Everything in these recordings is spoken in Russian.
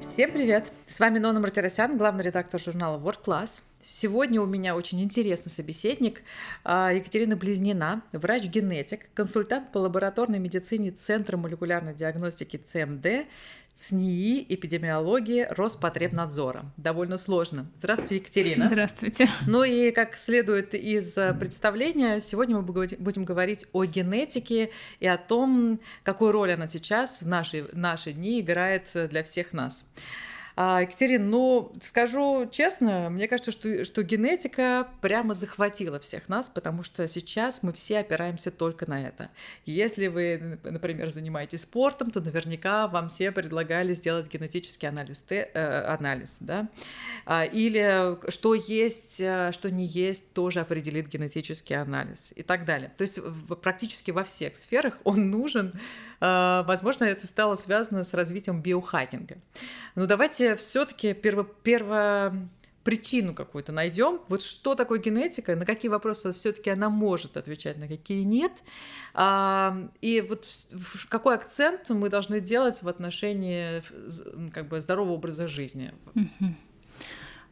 Всем привет! С вами Нона Мартиросян, главный редактор журнала World Class. Сегодня у меня очень интересный собеседник а, Екатерина Близнина, врач-генетик, консультант по лабораторной медицине Центра молекулярной диагностики ЦМД, ЦНИИ, эпидемиологии, Роспотребнадзора. Довольно сложно. Здравствуйте, Екатерина. Здравствуйте. Ну и как следует из э, представления, сегодня мы будем говорить о генетике и о том, какую роль она сейчас в наши, наши дни играет для всех нас. А, Екатерина, ну, скажу честно, мне кажется, что, что генетика прямо захватила всех нас, потому что сейчас мы все опираемся только на это. Если вы, например, занимаетесь спортом, то наверняка вам все предлагали сделать генетический анализ, э, анализ да? А, или что есть, э, что не есть, тоже определит генетический анализ и так далее. То есть практически во всех сферах он нужен. А, возможно, это стало связано с развитием биохакинга. Но давайте все-таки перво, перво причину какую-то найдем. Вот что такое генетика, на какие вопросы все-таки она может отвечать, на какие нет. А, и вот какой акцент мы должны делать в отношении как бы здорового образа жизни. Mm-hmm.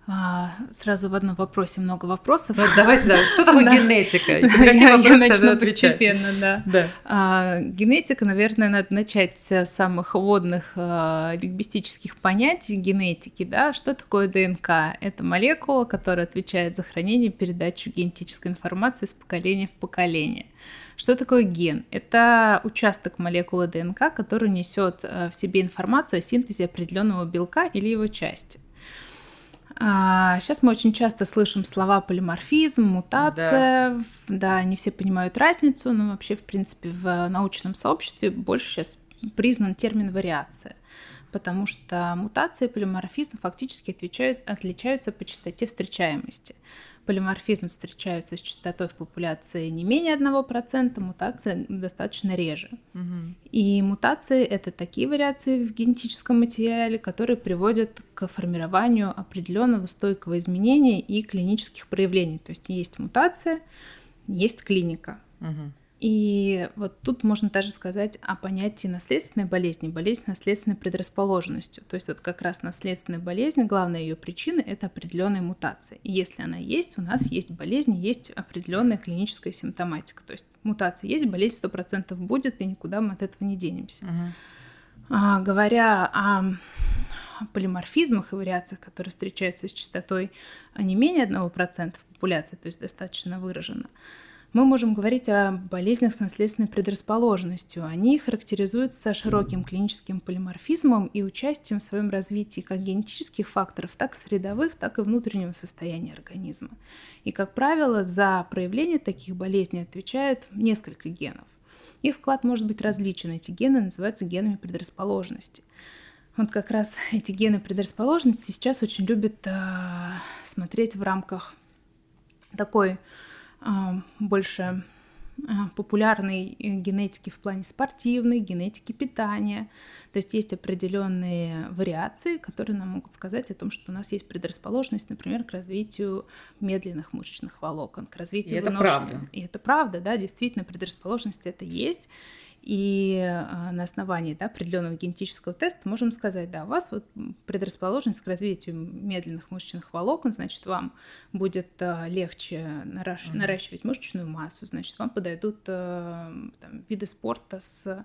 А, сразу в одном вопросе много вопросов. Ну, давайте, да. Что такое генетика? Я, начну постепенно, да. А, генетика, наверное, надо начать с самых водных а, лингвистических понятий генетики. Да? Что такое ДНК? Это молекула, которая отвечает за хранение и передачу генетической информации с поколения в поколение. Что такое ген? Это участок молекулы ДНК, который несет в себе информацию о синтезе определенного белка или его части. А, сейчас мы очень часто слышим слова полиморфизм, мутация. Да. да, не все понимают разницу, но вообще, в принципе, в научном сообществе больше сейчас признан термин вариация потому что мутация и полиморфизм фактически отвечают, отличаются по частоте встречаемости. Полиморфизм встречаются с частотой в популяции не менее 1%, мутация достаточно реже. Угу. И мутации — это такие вариации в генетическом материале, которые приводят к формированию определенного стойкого изменения и клинических проявлений. То есть есть мутация, есть клиника. Угу. И вот тут можно даже сказать о понятии наследственной болезни, болезнь наследственной предрасположенностью. То есть вот как раз наследственная болезнь, главная ее причина – это определенная мутация. И если она есть, у нас есть болезнь, есть определенная клиническая симптоматика. То есть мутация есть, болезнь 100% будет, и никуда мы от этого не денемся. Угу. А, говоря о полиморфизмах и вариациях, которые встречаются с частотой не менее 1% в популяции, то есть достаточно выраженно, мы можем говорить о болезнях с наследственной предрасположенностью. Они характеризуются широким клиническим полиморфизмом и участием в своем развитии как генетических факторов, так и средовых, так и внутреннего состояния организма. И, как правило, за проявление таких болезней отвечает несколько генов. Их вклад может быть различен. Эти гены называются генами предрасположенности. Вот как раз эти гены предрасположенности сейчас очень любят э, смотреть в рамках такой больше а, популярной э, генетики в плане спортивной, генетики питания. То есть есть определенные вариации, которые нам могут сказать о том, что у нас есть предрасположенность, например, к развитию медленных мышечных волокон, к развитию И это правда. И это правда, да, действительно, предрасположенность это есть. И а, на основании да, определенного генетического теста можем сказать, да, у вас вот предрасположенность к развитию медленных мышечных волокон, значит, вам будет а, легче наращ... mm-hmm. наращивать мышечную массу, значит, вам подойдут а, там, виды спорта с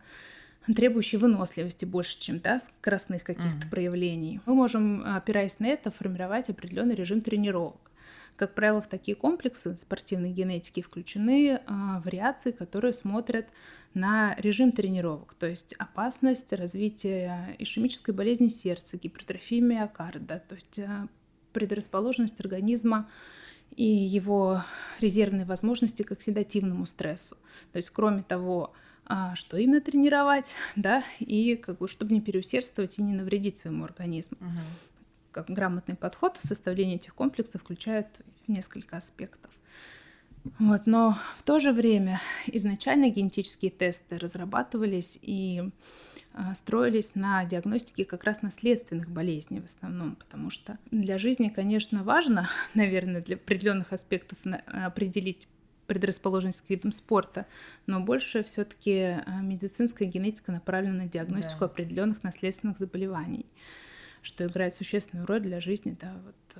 требующие выносливости больше, чем да, скоростных каких-то mm-hmm. проявлений. Мы можем, опираясь на это, формировать определенный режим тренировок. Как правило, в такие комплексы спортивной генетики включены а, вариации, которые смотрят на режим тренировок, то есть опасность развития ишемической болезни сердца, гипертрофии миокарда, то есть а, предрасположенность организма и его резервные возможности к оксидативному стрессу. То есть, кроме того, а, что именно тренировать, да, и как бы, чтобы не переусердствовать и не навредить своему организму. Угу как грамотный подход в составлении этих комплексов включает несколько аспектов. Вот, но в то же время изначально генетические тесты разрабатывались и а, строились на диагностике как раз наследственных болезней в основном, потому что для жизни, конечно, важно, наверное, для определенных аспектов определить предрасположенность к видам спорта, но больше все-таки а, медицинская генетика направлена на диагностику да. определенных наследственных заболеваний. Что играет существенную роль для жизни да, вот, э,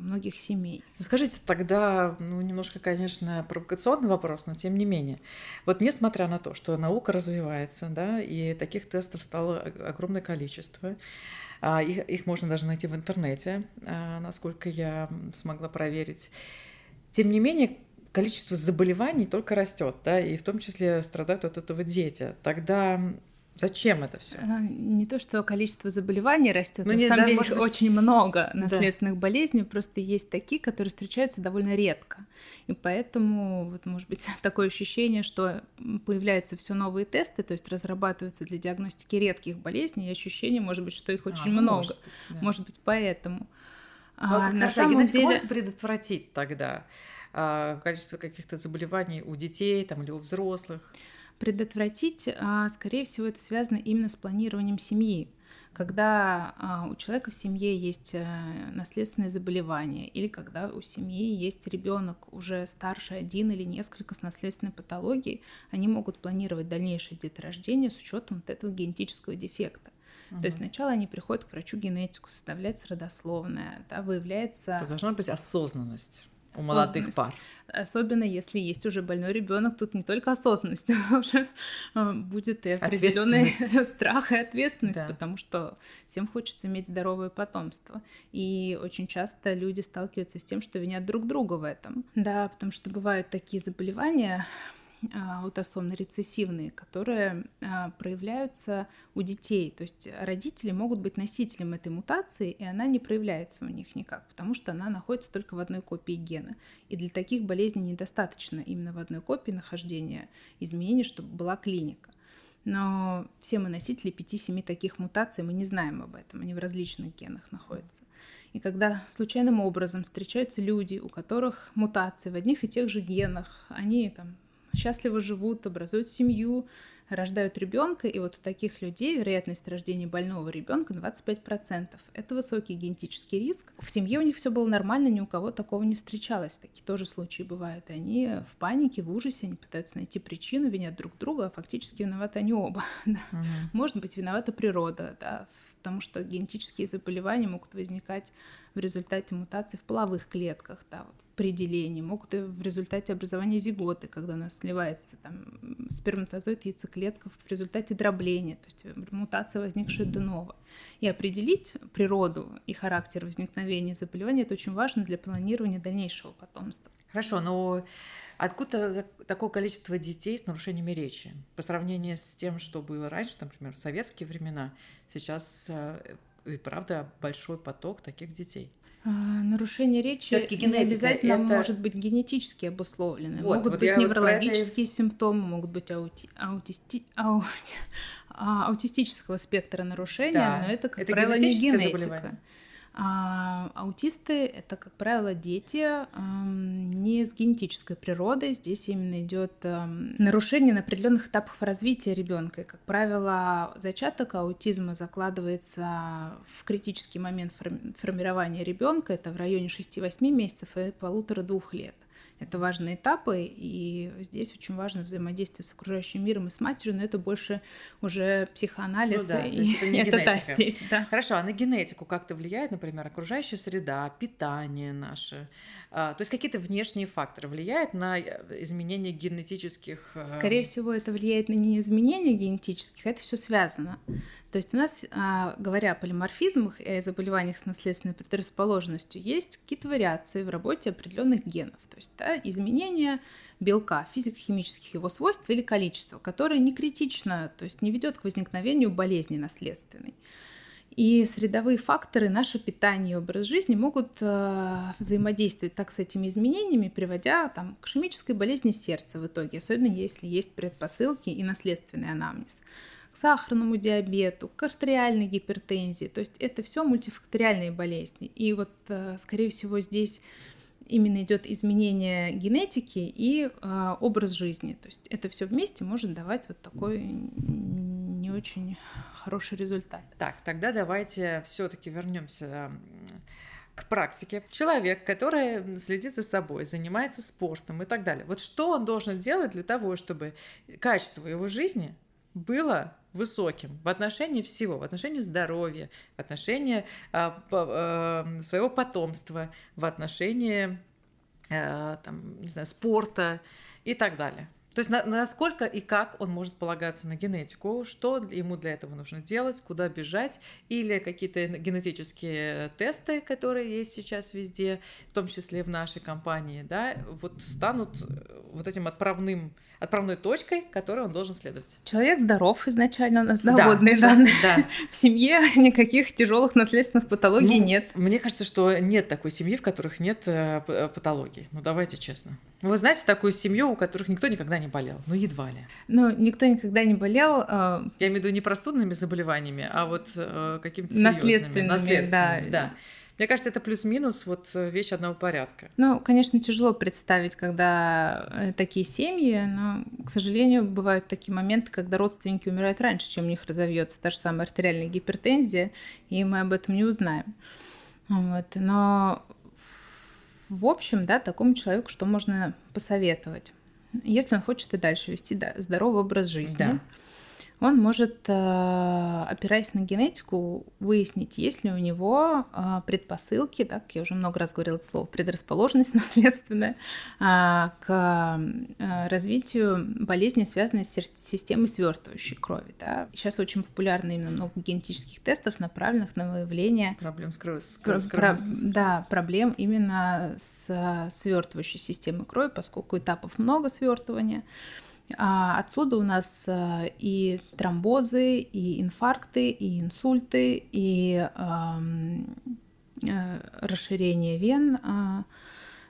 многих семей. Скажите тогда, ну, немножко, конечно, провокационный вопрос, но тем не менее. Вот несмотря на то, что наука развивается, да, и таких тестов стало огромное количество, а, их, их можно даже найти в интернете, а, насколько я смогла проверить. Тем не менее, количество заболеваний только растет, да, и в том числе страдают от этого дети. Тогда Зачем это все? А, не то, что количество заболеваний растет, ну, на нет, самом да, деле может очень много наследственных да. болезней, просто есть такие, которые встречаются довольно редко. И поэтому, вот, может быть, такое ощущение, что появляются все новые тесты, то есть разрабатываются для диагностики редких болезней, и ощущение, может быть, что их а, очень а, много. Может быть, да. может быть, поэтому. А, на самом деле... может предотвратить тогда а, количество каких-то заболеваний у детей там, или у взрослых? Предотвратить, а, скорее всего, это связано именно с планированием семьи. Когда а, у человека в семье есть э, наследственные заболевания, или когда у семьи есть ребенок уже старше один или несколько с наследственной патологией, они могут планировать дальнейшее деторождение с учетом вот этого генетического дефекта. Угу. То есть сначала они приходят к врачу генетику, составляется родословная, да, выявляется... Это должна быть осознанность у молодых пар. Особенно если есть уже больной ребенок, тут не только осознанность, но уже а, будет и определенный страх и ответственность, да. потому что всем хочется иметь здоровое потомство. И очень часто люди сталкиваются с тем, что винят друг друга в этом. Да, потому что бывают такие заболевания, аутосомно-рецессивные, которые а, проявляются у детей. То есть родители могут быть носителем этой мутации, и она не проявляется у них никак, потому что она находится только в одной копии гена. И для таких болезней недостаточно именно в одной копии нахождения изменений, чтобы была клиника. Но все мы носители 5-7 таких мутаций, мы не знаем об этом, они в различных генах находятся. И когда случайным образом встречаются люди, у которых мутации в одних и тех же генах, они там счастливо живут, образуют семью, рождают ребенка, и вот у таких людей вероятность рождения больного ребенка 25%. Это высокий генетический риск. В семье у них все было нормально, ни у кого такого не встречалось. Такие тоже случаи бывают. Они в панике, в ужасе, они пытаются найти причину, винят друг друга, а фактически виноваты они оба. Угу. Может быть, виновата природа, да, потому что генетические заболевания могут возникать в результате мутаций в половых клетках, да, вот при делении, могут и в результате образования зиготы, когда у нас сливается там, сперматозоид яйцеклетков в результате дробления, то есть мутация, возникшая до нового. И определить природу и характер возникновения заболевания – это очень важно для планирования дальнейшего потомства. Хорошо, но откуда такое количество детей с нарушениями речи? По сравнению с тем, что было раньше, например, в советские времена, сейчас э, и правда большой поток таких детей. А, нарушение речи Все-таки генетика не обязательно это... может быть генетически обусловлены. Вот, могут вот быть неврологические это... симптомы, могут быть аути... аутисти... ау... А, аутистического спектра нарушения, да. но это, как это правило, не генетика. А, аутисты это, как правило, дети не с генетической природой. Здесь именно идет нарушение на определенных этапах развития ребенка. Как правило, зачаток аутизма закладывается в критический момент формирования ребенка. Это в районе 6-8 месяцев и полутора-двух лет. Это важные этапы, и здесь очень важно взаимодействие с окружающим миром и с матерью, но это больше уже психоанализ, ну, да, и это, не это та. Да. Хорошо, а на генетику как-то влияет, например, окружающая среда, питание наше? А, то есть какие-то внешние факторы влияют на э, изменение генетических... Э, Скорее всего, это влияет на не изменение генетических, это все связано. То есть у нас, а, говоря о полиморфизмах и о заболеваниях с наследственной предрасположенностью, есть какие-то вариации в работе определенных генов. То есть да, изменение белка, физико-химических его свойств или количества, которое не критично, то есть не ведет к возникновению болезни наследственной. И средовые факторы, наше питание и образ жизни могут э, взаимодействовать так с этими изменениями, приводя там, к ишемической болезни сердца в итоге, особенно если есть предпосылки и наследственный анамнез сахарному диабету, к артериальной гипертензии. То есть это все мультифакториальные болезни. И вот, э, скорее всего, здесь именно идет изменение генетики и э, образ жизни. То есть это все вместе может давать вот такой не очень хороший результат. Так, тогда давайте все-таки вернемся к практике. Человек, который следит за собой, занимается спортом и так далее. Вот что он должен делать для того, чтобы качество его жизни было высоким в отношении всего, в отношении здоровья, в отношении а, а, своего потомства, в отношении а, там, не знаю, спорта и так далее. То есть на, насколько и как он может полагаться на генетику, что ему для этого нужно делать, куда бежать, или какие-то генетические тесты, которые есть сейчас везде, в том числе в нашей компании, да, вот станут э, вот этим отправным, отправной точкой, которой он должен следовать. Человек здоров изначально, у нас доводные да, данные. Да. В семье никаких тяжелых наследственных патологий ну, нет. Мне кажется, что нет такой семьи, в которых нет э, патологий. Ну давайте честно. Вы знаете такую семью, у которых никто никогда не болел? Ну, едва ли. Ну, никто никогда не болел. Э... Я имею в виду не простудными заболеваниями, а вот э, какими-то наследственными. Наследственными, да. да. Мне кажется, это плюс-минус вот э, вещь одного порядка. Ну, конечно, тяжело представить, когда э, такие семьи, но, к сожалению, бывают такие моменты, когда родственники умирают раньше, чем у них разовьется та же самая артериальная гипертензия, и мы об этом не узнаем. Вот. Но в общем, да, такому человеку что можно посоветовать? Если он хочет и дальше вести да, здоровый образ жизни, да он может, э, опираясь на генетику, выяснить, есть ли у него э, предпосылки, так, я уже много раз говорила это слово, предрасположенность наследственная, а, к э, развитию болезни, связанной с системой свертывающей крови. Да. Сейчас очень популярны именно много генетических тестов, направленных на выявление проблем с, кров... с. Да, проблем именно с свертывающей системой крови, поскольку этапов много свертывания. А отсюда у нас э, и тромбозы, и инфаркты, и инсульты, и э, расширение вен. А,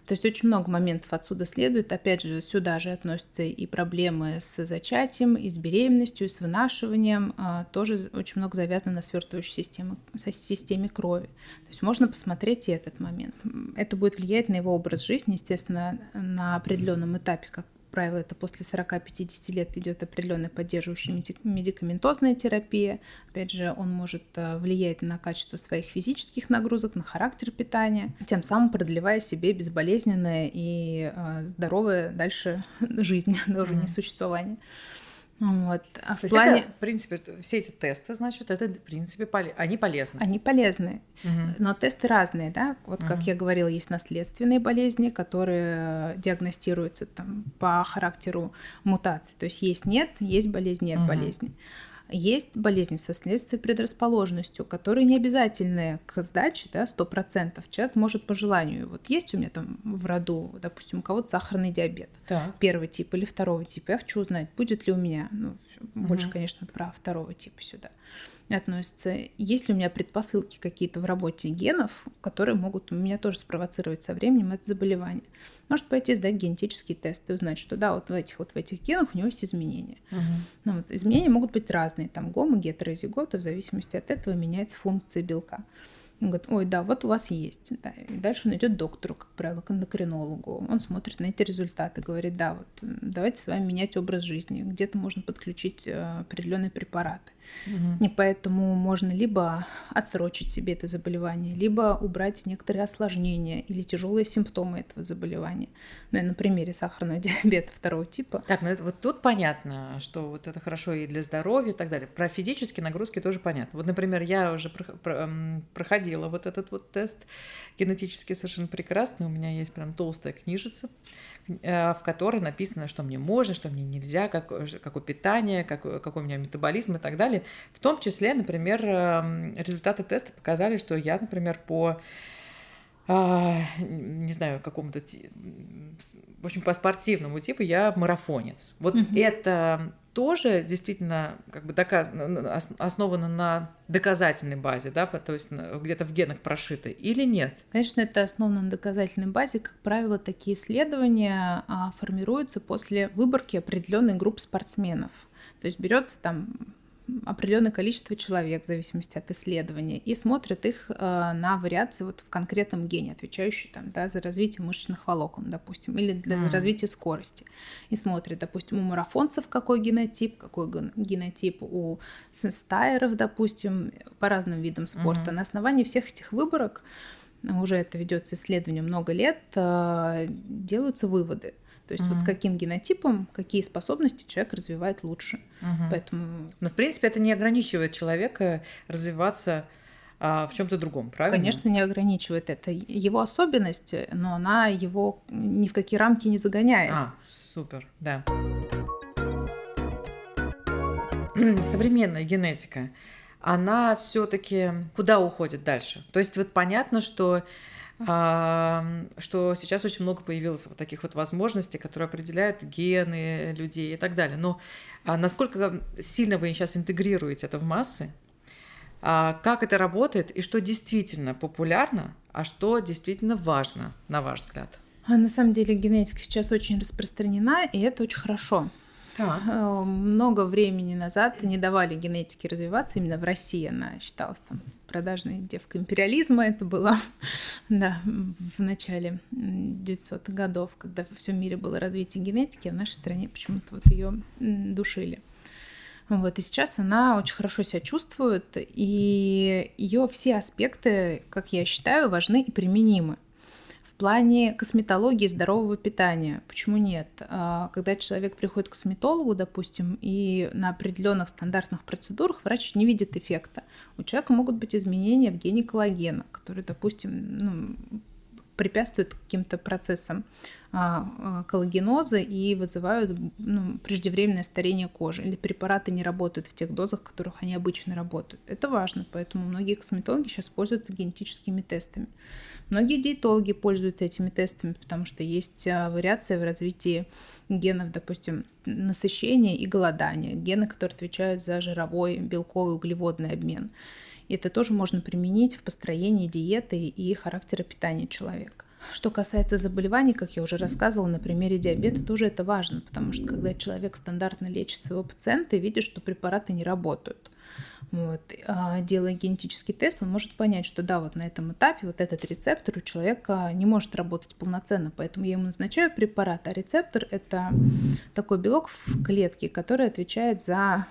то есть очень много моментов отсюда следует. Опять же, сюда же относятся и проблемы с зачатием, и с беременностью, и с вынашиванием. А, тоже очень много завязано на свертывающей системе, системе крови. То есть можно посмотреть и этот момент. Это будет влиять на его образ жизни, естественно, на определенном этапе, как правило, это после 40-50 лет идет определенная поддерживающая медикаментозная терапия. Опять же, он может э, влиять на качество своих физических нагрузок, на характер питания, тем самым продлевая себе безболезненное и э, здоровое дальше жизнь, даже mm-hmm. не существование. Вот. А в плане... Это, в принципе, все эти тесты, значит, это, в принципе, поли... они полезны. Они полезны. Угу. Но тесты разные, да. Вот, угу. как я говорила, есть наследственные болезни, которые диагностируются там, по характеру мутации. То есть есть нет, есть болезнь, нет угу. болезни. Есть болезни со следствием предрасположенностью, которые не обязательны к сдаче, да, 100%. Человек может по желанию. Вот есть у меня там в роду, допустим, у кого-то сахарный диабет. Так. Первый тип или второго типа. Я хочу узнать, будет ли у меня. Ну, больше, угу. конечно, про второго типа сюда относится. Есть ли у меня предпосылки какие-то в работе генов, которые могут у меня тоже спровоцировать со временем это заболевание? Может пойти сдать генетический тест и узнать, что да, вот в этих вот в этих генах у него есть изменения. Угу. Ну, вот, изменения могут быть разные, там гомо, гетерозигота, в зависимости от этого меняется функция белка. Он говорит, ой, да, вот у вас есть. Да. И дальше он идет к доктору, как правило, к эндокринологу. Он смотрит на эти результаты, говорит, да, вот давайте с вами менять образ жизни. Где-то можно подключить э, определенные препараты. Угу. И поэтому можно либо отсрочить себе это заболевание, либо убрать некоторые осложнения или тяжелые симптомы этого заболевания. Ну и на примере сахарного диабета второго типа. Так, ну это вот тут понятно, что вот это хорошо и для здоровья и так далее. Про физические нагрузки тоже понятно. Вот, например, я уже проходила вот этот вот тест генетически совершенно прекрасный. У меня есть прям толстая книжица, э, в которой написано, что мне можно, что мне нельзя, как, какое питание, как, какой у меня метаболизм и так далее. В том числе, например, эм, результаты теста показали, что я, например, по а, не знаю, какому-то, в общем, по спортивному типу я марафонец. Вот mm-hmm. это тоже действительно как бы доказ... основано на доказательной базе, да, то есть где-то в генах прошито, или нет? Конечно, это основано на доказательной базе. Как правило, такие исследования а, формируются после выборки определенной группы спортсменов. То есть берется там определенное количество человек в зависимости от исследования и смотрят их э, на вариации вот в конкретном гене, отвечающий там, да, за развитие мышечных волокон, допустим, или для mm. развития скорости. И смотрят, допустим, у марафонцев какой генотип, какой генотип у стайеров, допустим, по разным видам спорта. Mm-hmm. На основании всех этих выборок уже это ведется исследование много лет, э, делаются выводы. То есть угу. вот с каким генотипом, какие способности человек развивает лучше. Угу. Поэтому... Но в принципе это не ограничивает человека развиваться а, в чем-то другом, правильно? Конечно, не ограничивает это его особенность, но она его ни в какие рамки не загоняет. А, супер, да. Современная генетика, она все-таки куда уходит дальше? То есть вот понятно, что что сейчас очень много появилось вот таких вот возможностей, которые определяют гены людей и так далее. Но а насколько сильно вы сейчас интегрируете это в массы, а как это работает и что действительно популярно, а что действительно важно, на ваш взгляд? А на самом деле генетика сейчас очень распространена, и это очень хорошо. Э, много времени назад не давали генетике развиваться, именно в России она считалась там продажной девкой империализма. Это было да, в начале 900-х годов, когда во всем мире было развитие генетики, а в нашей стране почему-то вот ее душили. Вот, и сейчас она очень хорошо себя чувствует, и ее все аспекты, как я считаю, важны и применимы. Плане косметологии здорового питания. Почему нет? А, когда человек приходит к косметологу, допустим, и на определенных стандартных процедурах врач не видит эффекта. У человека могут быть изменения в гене коллагена, которые, допустим, ну, препятствуют каким-то процессам а, а, коллагеноза и вызывают ну, преждевременное старение кожи. Или препараты не работают в тех дозах, в которых они обычно работают. Это важно, поэтому многие косметологи сейчас пользуются генетическими тестами. Многие диетологи пользуются этими тестами, потому что есть а, вариация в развитии генов, допустим, насыщения и голодания, гены, которые отвечают за жировой, белковый, углеводный обмен. И это тоже можно применить в построении диеты и характера питания человека. Что касается заболеваний, как я уже рассказывала, на примере диабета тоже это важно, потому что когда человек стандартно лечит своего пациента и видит, что препараты не работают, вот, а делая генетический тест, он может понять, что да, вот на этом этапе вот этот рецептор у человека не может работать полноценно, поэтому я ему назначаю препарат, а рецептор – это такой белок в клетке, который отвечает за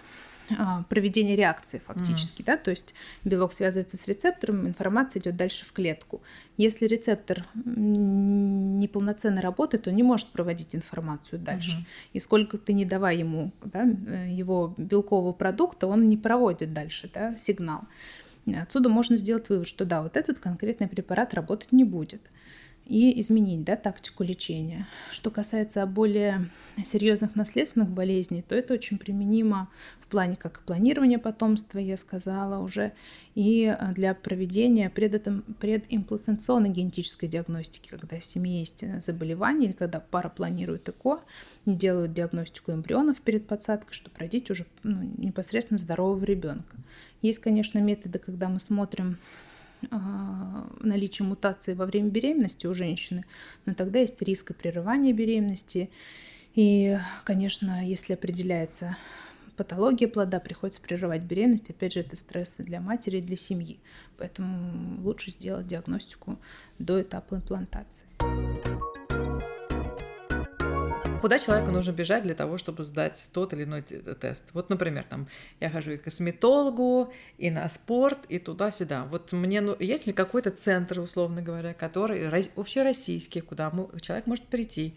а, проведение реакции фактически, mm. да, то есть белок связывается с рецептором, информация идет дальше в клетку. Если рецептор неполноценно работает, он не может проводить информацию дальше. Mm-hmm. И сколько ты не давай ему да, его белкового продукта, он не проводит дальше да, сигнал. Отсюда можно сделать вывод, что да, вот этот конкретный препарат работать не будет и изменить да, тактику лечения. Что касается более серьезных наследственных болезней, то это очень применимо в плане как планирования потомства, я сказала уже, и для проведения предимплантационной генетической диагностики, когда в семье есть заболевание или когда пара планирует ЭКО, делают диагностику эмбрионов перед подсадкой, чтобы родить уже ну, непосредственно здорового ребенка. Есть, конечно, методы, когда мы смотрим а, наличие мутации во время беременности у женщины, но тогда есть риск прерывания беременности. И, конечно, если определяется патология плода, приходится прерывать беременность. Опять же, это стрессы для матери и для семьи. Поэтому лучше сделать диагностику до этапа имплантации. Куда человеку нужно бежать для того, чтобы сдать тот или иной тест? Вот, например, там я хожу и к косметологу, и на спорт, и туда-сюда. Вот мне, ну, есть ли какой-то центр, условно говоря, который вообще российский, куда человек может прийти,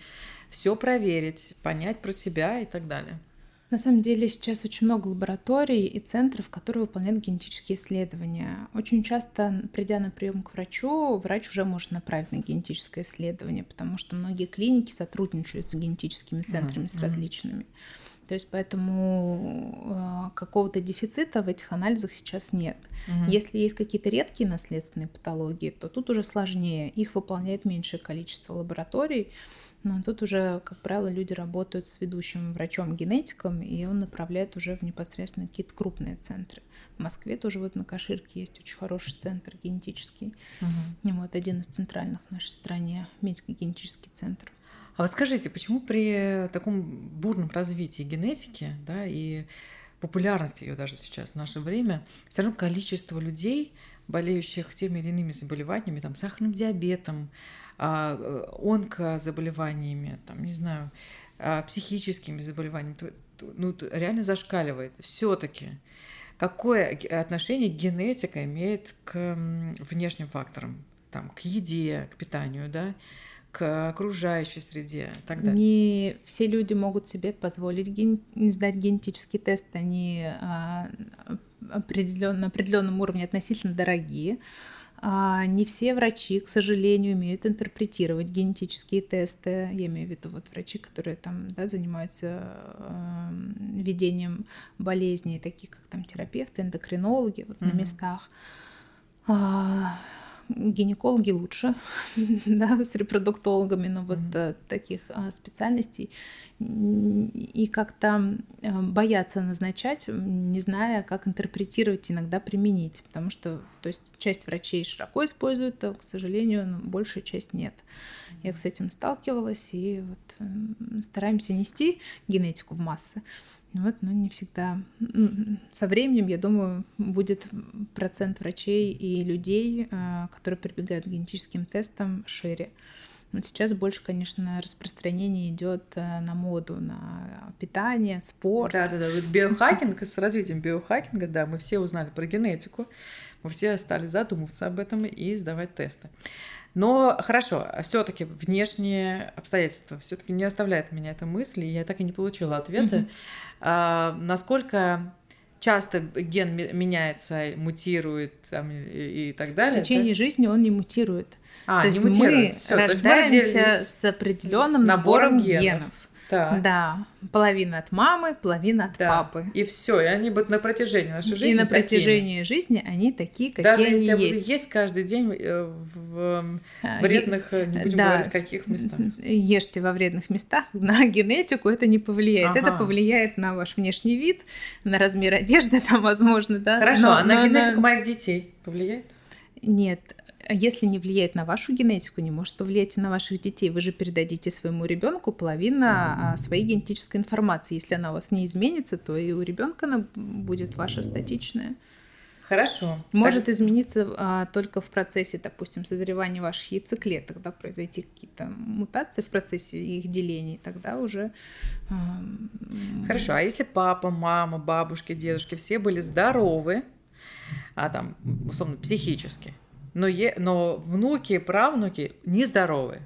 все проверить, понять про себя и так далее? На самом деле сейчас очень много лабораторий и центров, которые выполняют генетические исследования. Очень часто, придя на прием к врачу, врач уже может направить на генетическое исследование, потому что многие клиники сотрудничают с генетическими центрами, mm-hmm. с различными. То есть поэтому э, какого-то дефицита в этих анализах сейчас нет. Угу. Если есть какие-то редкие наследственные патологии, то тут уже сложнее. Их выполняет меньшее количество лабораторий. Но тут уже, как правило, люди работают с ведущим врачом-генетиком, и он направляет уже в непосредственно какие-то крупные центры. В Москве тоже вот на Каширке есть очень хороший центр генетический. Угу. Вот один из центральных в нашей стране, медико-генетический центр. А вот скажите, почему при таком бурном развитии генетики, да, и популярности ее даже сейчас в наше время, все равно количество людей, болеющих теми или иными заболеваниями, там, сахарным диабетом, а, онкозаболеваниями, там, не знаю, а, психическими заболеваниями, ну, реально зашкаливает. Все-таки какое отношение генетика имеет к внешним факторам, там, к еде, к питанию, да, к окружающей среде и так далее. Не все люди могут себе позволить ген... сдать генетический тест, они а, определен... на определенном уровне относительно дорогие. А не все врачи, к сожалению, умеют интерпретировать генетические тесты. Я имею в виду вот врачи, которые там да, занимаются э, ведением болезней, такие как там терапевты, эндокринологи вот, mm-hmm. на местах. Гинекологи лучше, да, с репродуктологами, но вот mm-hmm. таких а, специальностей и как-то а, боятся назначать, не зная, как интерпретировать, иногда применить, потому что, то есть часть врачей широко используют, а, к сожалению, большая часть нет. Я с этим сталкивалась и вот стараемся нести генетику в массы. Вот, но не всегда. Со временем, я думаю, будет процент врачей и людей, а, которые прибегают к генетическим тестам, шире. Вот сейчас больше, конечно, распространение идет э, на моду, на питание, спорт. Да, да, да. Вот биохакинг, с развитием биохакинга, да, мы все узнали про генетику, мы все стали задумываться об этом и сдавать тесты. Но хорошо, все-таки внешние обстоятельства все-таки не оставляет меня эта мысль, и я так и не получила ответа. Mm-hmm. А, насколько часто ген меняется, мутирует там, и, и так далее. В течение да? жизни он не мутирует. А, то не есть мутирует. Мы Всё, рождаемся с определенным набором, набором генов. генов. Так. Да, половина от мамы, половина от да. папы. И все, и они будут на протяжении нашей жизни. И на такими. протяжении жизни они такие, какие Даже они если есть. я буду есть каждый день э, в а, вредных, е... не будем да. говорить, каких местах. Ешьте во вредных местах, на генетику это не повлияет. Ага. Это повлияет на ваш внешний вид, на размер одежды, там, возможно, да. Хорошо, но, а на но, генетику на... моих детей повлияет? Нет, если не влияет на вашу генетику, не может повлиять и на ваших детей. Вы же передадите своему ребенку половину а, своей генетической информации. Если она у вас не изменится, то и у ребенка она будет ваша статичная. Хорошо. Может так... измениться а, только в процессе, допустим, созревания ваших яйцеклеток, да, произойти какие-то мутации в процессе их деления, тогда уже. А... Хорошо. А если папа, мама, бабушки, дедушки все были здоровы, а там условно психически, но, е, но внуки, правнуки нездоровы.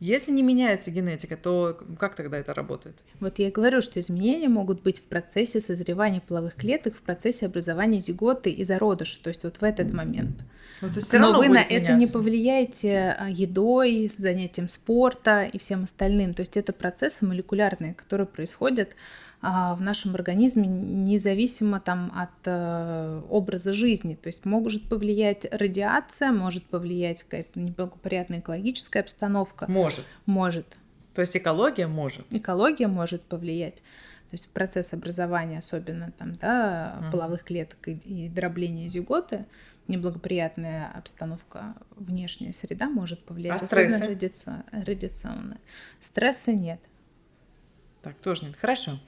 Если не меняется генетика, то как тогда это работает? Вот я говорю, что изменения могут быть в процессе созревания половых клеток, в процессе образования зиготы и зародыша, то есть вот в этот момент. Ну, то есть Но вы на меняться. это не повлияете а, едой, занятием спорта и всем остальным. То есть это процессы молекулярные, которые происходят в нашем организме независимо там от э, образа жизни. То есть может повлиять радиация, может повлиять какая-то неблагоприятная экологическая обстановка. Может. Может. То есть экология может. Экология может повлиять. То есть процесс образования, особенно там, да, половых клеток и, и дробления зиготы, неблагоприятная обстановка, внешняя среда может повлиять. А стрессы? Радиационная. Стресса нет. Так, тоже нет. Хорошо.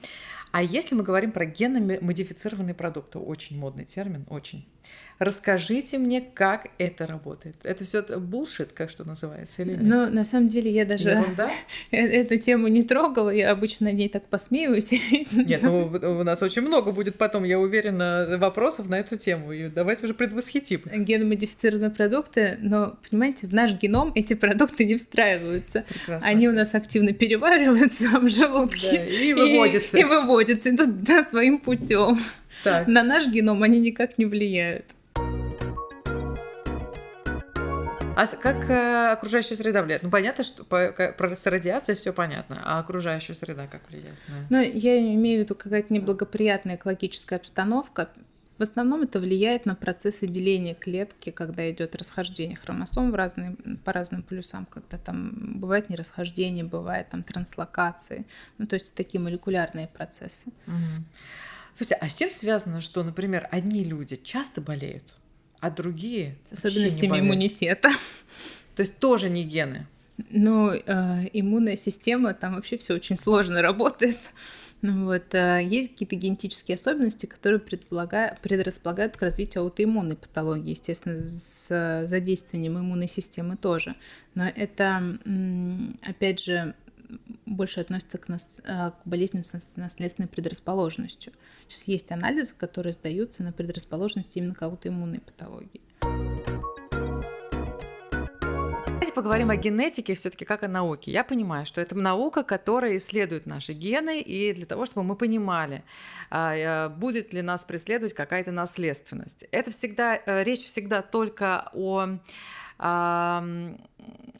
А если мы говорим про генно-модифицированные продукты, очень модный термин, очень. Расскажите мне, как это работает. Это все булшит, как что называется, или нет? Ну, на самом деле, я даже Ерунда? Э, эту тему не трогала, я обычно над ней так посмеиваюсь. Нет, ну у нас очень много будет потом, я уверена, вопросов на эту тему, и давайте уже предвосхитим. Геномодифицированные продукты, но, понимаете, в наш геном эти продукты не встраиваются. Прекрасно. Они у нас активно перевариваются в желудке. Да, и выводятся. И, и выводятся, идут да, своим путем. На наш геном они никак не влияют. А как э, окружающая среда влияет? Ну, понятно, что по, про с радиацией все понятно, а окружающая среда как влияет? Ну, я имею в виду какая-то неблагоприятная экологическая обстановка. В основном это влияет на процессы деления клетки, когда идет расхождение хромосом в разные, по разным полюсам, когда там бывает нерасхождение, бывает там транслокации. Ну, то есть такие молекулярные процессы. Угу. Слушайте, а с чем связано, что, например, одни люди часто болеют, а другие с особенностями иммунитета. То есть тоже не гены. Ну, э, иммунная система, там вообще все очень сложно работает. Ну, вот, э, есть какие-то генетические особенности, которые предрасполагают к развитию аутоиммунной патологии, естественно, с задействованием иммунной системы тоже. Но это, опять же, больше относится к, нас, э, к болезням с наследственной предрасположенностью. Сейчас есть анализы, которые сдаются на предрасположенность именно к аутоиммунной патологии. Поговорим о генетике все-таки как о науке. Я понимаю, что это наука, которая исследует наши гены, и для того, чтобы мы понимали, а, будет ли нас преследовать какая-то наследственность. Это всегда, э, речь всегда только о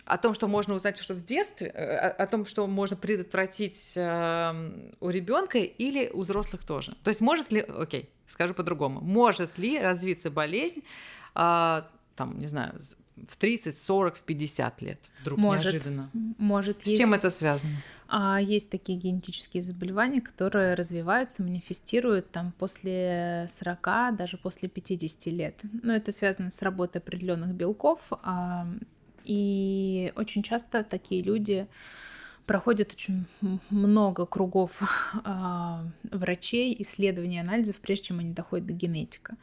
о том, что можно узнать, что в детстве, э, о, том, что можно предотвратить у ребенка или у взрослых тоже. То есть может ли, окей, скажу по-другому, может ли развиться болезнь, а, там, не знаю, в 30, 40, в 50 лет вдруг может, неожиданно. Может. С есть, чем это связано? А, есть такие генетические заболевания, которые развиваются, манифестируют там после 40, даже после 50 лет. Но это связано с работой определенных белков. А, и очень часто такие люди проходят очень много кругов а, врачей, исследований, анализов, прежде чем они доходят до генетика.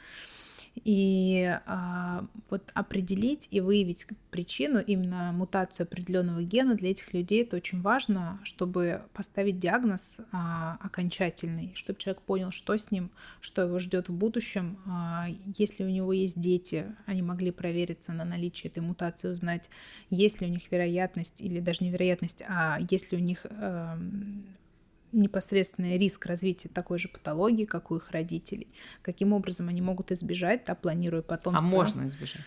И а, вот определить и выявить причину, именно мутацию определенного гена для этих людей это очень важно, чтобы поставить диагноз а, окончательный, чтобы человек понял, что с ним, что его ждет в будущем. А, если у него есть дети, они могли провериться на наличие этой мутации, узнать, есть ли у них вероятность, или даже не вероятность, а есть ли у них а, непосредственный риск развития такой же патологии, как у их родителей. Каким образом они могут избежать, да, планируя потомство. А можно избежать?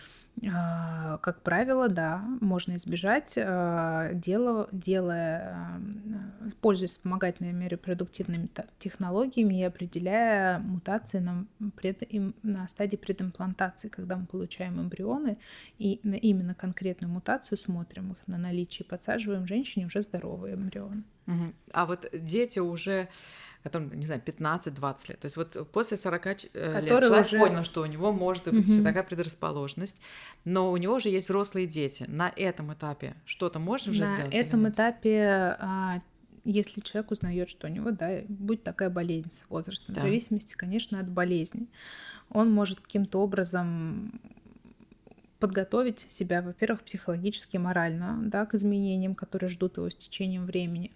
А, как правило, да, можно избежать, а, дело, делая, а, пользуясь вспомогательными репродуктивными технологиями и определяя мутации на, пред, на стадии предимплантации, когда мы получаем эмбрионы и именно конкретную мутацию смотрим их на наличие, подсаживаем женщине уже здоровые эмбрионы. Угу. А вот дети уже которым, не знаю, 15-20 лет. То есть вот после 40 э, лет человек уже... понял, что у него может быть угу. такая предрасположенность, но у него уже есть взрослые дети. На этом этапе что-то можно уже На сделать? На этом этапе а, если человек узнает, что у него да, будет такая болезнь с возрастом, да. в зависимости, конечно, от болезни, он может каким-то образом подготовить себя, во-первых, психологически, морально, да, к изменениям, которые ждут его с течением времени.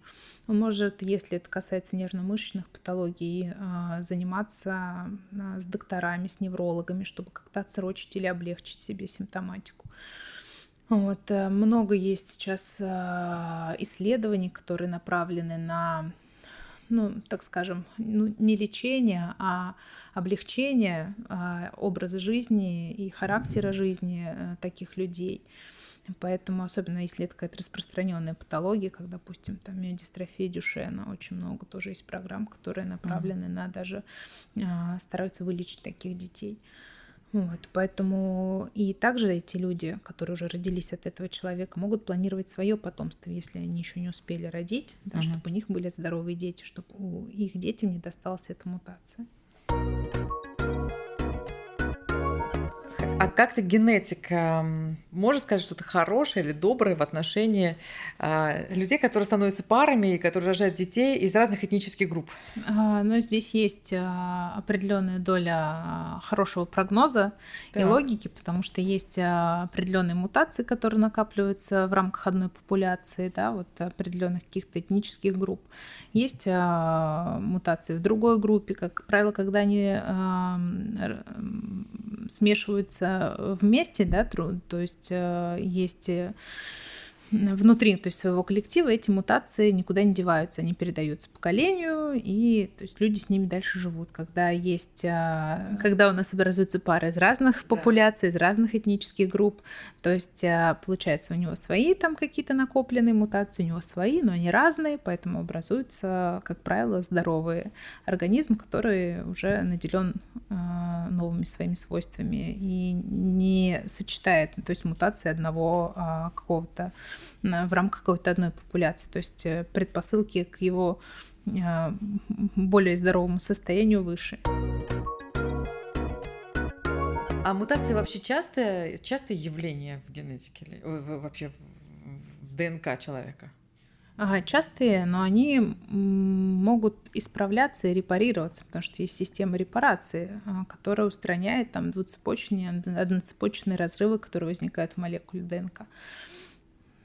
Он может, если это касается нервно-мышечных патологий, а, заниматься а, с докторами, с неврологами, чтобы как-то отсрочить или облегчить себе симптоматику. Вот, э, много есть сейчас а, исследований, которые направлены на ну, так скажем, ну, не лечение, а облегчение а, образа жизни и характера жизни а, таких людей. Поэтому, особенно если это какая-то распространенная патология, как, допустим, там миодистрофия Дюшена, очень много тоже есть программ, которые направлены mm-hmm. на даже а, стараются вылечить таких детей. Вот, поэтому и также эти люди, которые уже родились от этого человека, могут планировать свое потомство, если они еще не успели родить, да, угу. чтобы у них были здоровые дети, чтобы у их детям не досталась эта мутация. А как-то генетика может сказать что-то хорошее или доброе в отношении э, людей, которые становятся парами и которые рожают детей из разных этнических групп? А, ну, здесь есть а, определенная доля хорошего прогноза да. и логики, потому что есть определенные мутации, которые накапливаются в рамках одной популяции, да, вот определенных каких-то этнических групп. Есть а, мутации в другой группе, как правило, когда они а, смешиваются вместе, да, то есть э, есть э, внутри то есть своего коллектива эти мутации никуда не деваются, они передаются поколению, и то есть люди с ними дальше живут. Когда есть, а, когда у нас образуются пары из разных да. популяций, из разных этнических групп, то есть а, получается у него свои там какие-то накопленные мутации, у него свои, но они разные, поэтому образуется, как правило, здоровый организм, который уже наделен а, новыми своими свойствами и не сочетает, то есть мутации одного какого-то в рамках какой-то одной популяции. То есть э, предпосылки к его э, более здоровому состоянию выше. А мутации вообще частое, частое явление в генетике, вообще в ДНК человека? Ага, частые, но они могут исправляться и репарироваться, потому что есть система репарации, которая устраняет там двуцепочные, одноцепочные разрывы, которые возникают в молекуле ДНК.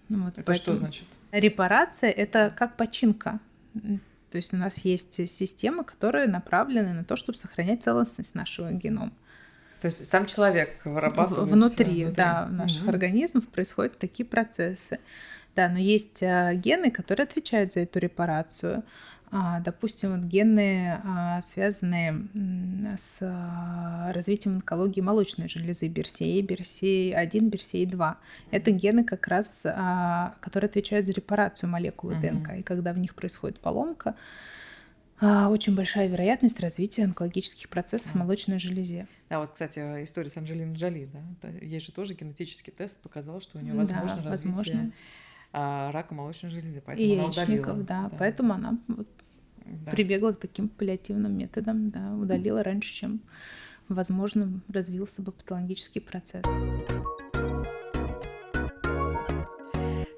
Ну вот, это что значит? Репарация — это как починка. То есть у нас есть системы, которые направлены на то, чтобы сохранять целостность нашего генома. То есть сам человек вырабатывает внутри, внутри. да, наших угу. организмов происходят такие процессы. Да, но есть гены, которые отвечают за эту репарацию. А, допустим, вот гены, а, связанные с а, развитием онкологии молочной железы BRCA, BRCA1, BRCA2. Это гены как раз, которые отвечают за репарацию молекулы ДНК. И когда в них происходит поломка, очень большая вероятность развития онкологических процессов в молочной железе. Да, вот, кстати, история с Анджелиной Джоли, да, есть же тоже генетический тест показал, что у нее возможно да, развитие возможно. рака молочной железы, поэтому она удалила. Да, да, поэтому она вот да. прибегла к таким паллиативным методам, да, удалила раньше, чем, возможно, развился бы патологический процесс.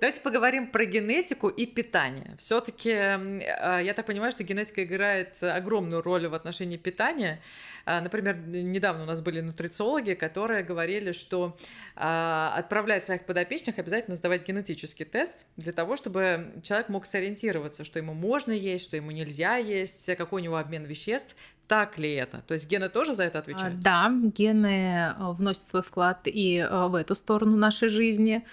Давайте поговорим про генетику и питание. Все-таки а, я так понимаю, что генетика играет огромную роль в отношении питания. А, например, недавно у нас были нутрициологи, которые говорили, что а, отправлять своих подопечных обязательно сдавать генетический тест для того, чтобы человек мог сориентироваться, что ему можно есть, что ему нельзя есть, какой у него обмен веществ. Так ли это? То есть гены тоже за это отвечают? Да, гены э, вносят свой вклад и э, в эту сторону нашей жизни.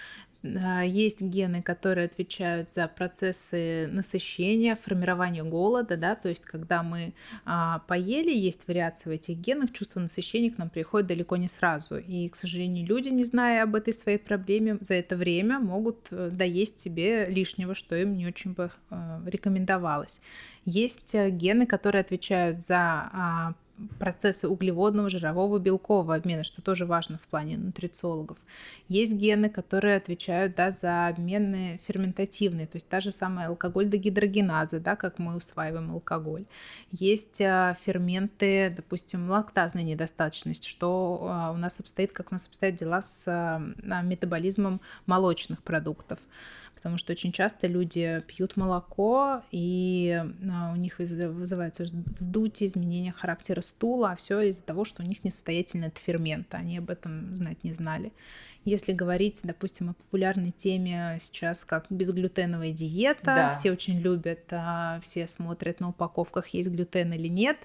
Есть гены, которые отвечают за процессы насыщения, формирования голода, да, то есть когда мы а, поели, есть вариации в этих генах, чувство насыщения к нам приходит далеко не сразу. И, к сожалению, люди, не зная об этой своей проблеме, за это время могут э, доесть себе лишнего, что им не очень бы э, рекомендовалось. Есть э, гены, которые отвечают за а, процессы углеводного, жирового, белкового обмена, что тоже важно в плане нутрициологов. Есть гены, которые отвечают да, за обмены ферментативные, то есть та же самая алкоголь-дегидрогеназа, да, как мы усваиваем алкоголь. Есть а, ферменты, допустим, лактазной недостаточности, что а, у нас обстоит, как у нас обстоят дела с а, метаболизмом молочных продуктов потому что очень часто люди пьют молоко, и у них вызывается вздутие, изменение характера стула, а все из-за того, что у них несостоятельный этот фермент, они об этом знать не знали. Если говорить, допустим, о популярной теме сейчас, как безглютеновая диета, да. все очень любят, а, все смотрят на упаковках, есть глютен или нет,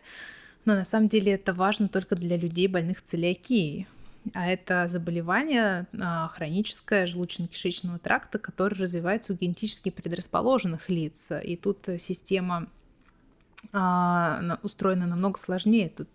но на самом деле это важно только для людей, больных целиакией а это заболевание а, хроническое желудочно-кишечного тракта, которое развивается у генетически предрасположенных лиц. И тут система а, устроена намного сложнее. Тут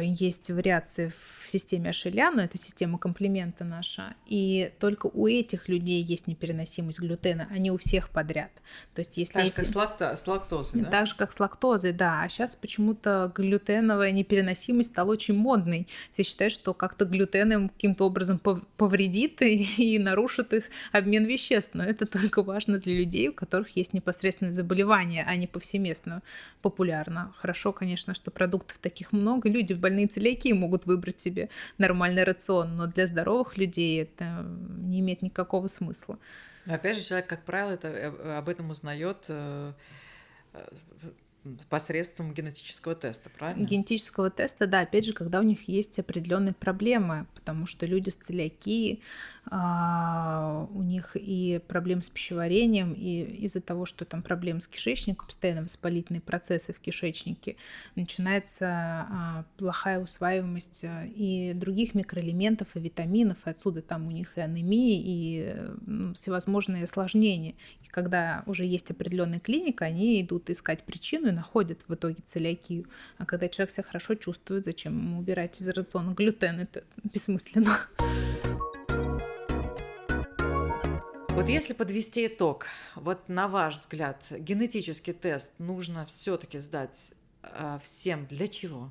есть вариации в системе Ашеля, но это система комплимента наша, и только у этих людей есть непереносимость глютена, а не у всех подряд. То есть если так эти... как с, лакто... с лактозой, да? Так же, как с лактозой, да. А сейчас почему-то глютеновая непереносимость стала очень модной. Все считают, что как-то глютен им каким-то образом повредит и, и нарушит их обмен веществ, но это только важно для людей, у которых есть непосредственное заболевание, а не повсеместно популярно. Хорошо, конечно, что продуктов таких много, люди в больные целиакии могут выбрать себе нормальный рацион, но для здоровых людей это не имеет никакого смысла. Опять же, человек, как правило, это, э, об этом узнает э, посредством генетического теста, правильно? Генетического теста, да, опять же, когда у них есть определенные проблемы, потому что люди с целиакией, а, у них и проблемы с пищеварением, и из-за того, что там проблемы с кишечником, постоянно воспалительные процессы в кишечнике, начинается а, плохая усваиваемость а, и других микроэлементов, и витаминов, и отсюда там у них и анемии, и ну, всевозможные осложнения. И когда уже есть определенная клиника, они идут искать причину и находят в итоге целиакию. А когда человек себя хорошо чувствует, зачем ему убирать из рациона глютен? Это бессмысленно. Вот если подвести итог, вот на ваш взгляд, генетический тест нужно все-таки сдать э, всем для чего?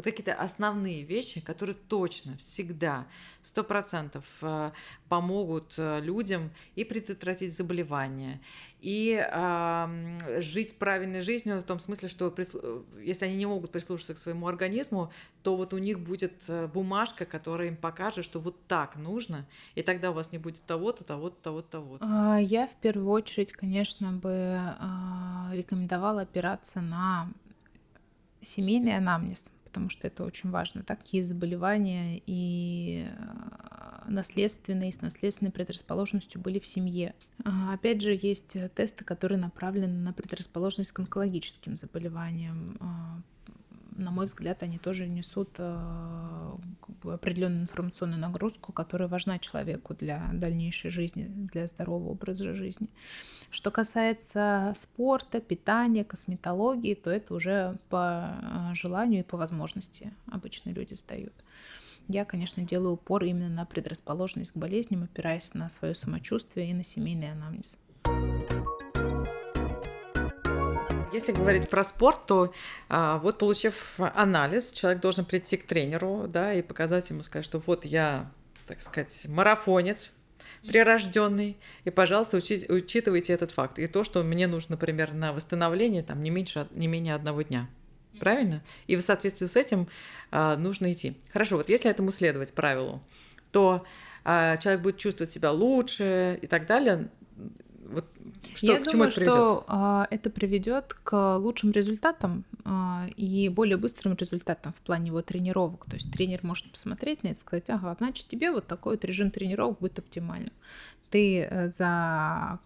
Вот какие-то основные вещи, которые точно, всегда, сто процентов э, помогут э, людям и предотвратить заболевания, и э, жить правильной жизнью в том смысле, что прислу... если они не могут прислушаться к своему организму, то вот у них будет э, бумажка, которая им покажет, что вот так нужно, и тогда у вас не будет того-то, того-то, того-то, того-то. А, я в первую очередь, конечно, бы а, рекомендовала опираться на семейный анамнез потому что это очень важно. Такие заболевания и э, наследственные, с наследственной предрасположенностью были в семье. А, опять же, есть тесты, которые направлены на предрасположенность к онкологическим заболеваниям. На мой взгляд, они тоже несут э, определенную информационную нагрузку, которая важна человеку для дальнейшей жизни, для здорового образа жизни. Что касается спорта, питания, косметологии, то это уже по э, желанию и по возможности обычно люди сдают. Я, конечно, делаю упор именно на предрасположенность к болезням, опираясь на свое самочувствие и на семейный анамнез. Если говорить про спорт, то а, вот получив анализ, человек должен прийти к тренеру, да, и показать ему, сказать, что вот я, так сказать, марафонец, прирожденный, и, пожалуйста, учи, учитывайте этот факт. И то, что мне нужно, например, на восстановление там не меньше, не менее одного дня. Правильно? И в соответствии с этим а, нужно идти. Хорошо, вот если этому следовать правилу, то а, человек будет чувствовать себя лучше и так далее. Вот что, Я к чему думаю, это приведет? что а, это приведет к лучшим результатам а, и более быстрым результатам в плане его тренировок. То есть тренер может посмотреть на это и сказать, ага, значит, тебе вот такой вот режим тренировок будет оптимальным. Ты э, за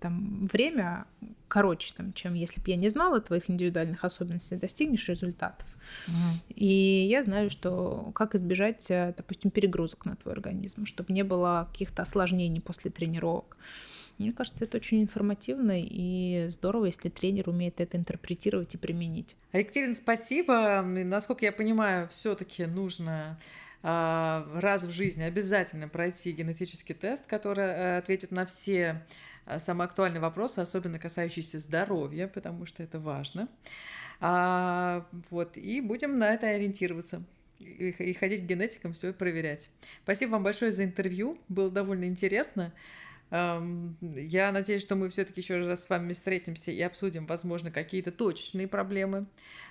там, время короче, там, чем если бы я не знала твоих индивидуальных особенностей, достигнешь результатов. Mm. И я знаю, что как избежать, э, допустим, перегрузок на твой организм, чтобы не было каких-то осложнений после тренировок. Мне кажется, это очень информативно и здорово, если тренер умеет это интерпретировать и применить. Екатерина, спасибо. Насколько я понимаю, все-таки нужно а, раз в жизни обязательно пройти генетический тест, который э, ответит на все э, самые актуальные вопросы, особенно касающиеся здоровья, потому что это важно. А, вот, и будем на это ориентироваться и ходить к генетикам, все проверять. Спасибо вам большое за интервью, было довольно интересно. Я надеюсь, что мы все-таки еще раз с вами встретимся и обсудим, возможно, какие-то точечные проблемы.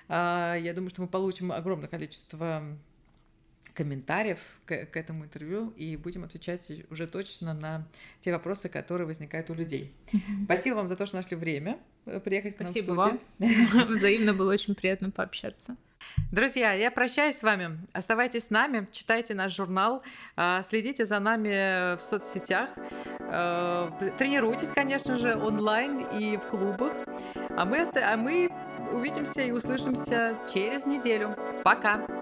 А, я думаю, что мы получим огромное количество комментариев к, к этому интервью и будем отвечать уже точно на те вопросы, которые возникают у людей. Спасибо вам за то, что нашли время э, приехать к нам Спасибо в студию. вам. Взаимно было очень приятно пообщаться. Друзья, я прощаюсь с вами. Оставайтесь с нами, читайте наш журнал, а, следите за нами в соцсетях, э, тренируйтесь, конечно же, онлайн и в клубах. А мы, а мы увидимся и услышимся через неделю. Пока!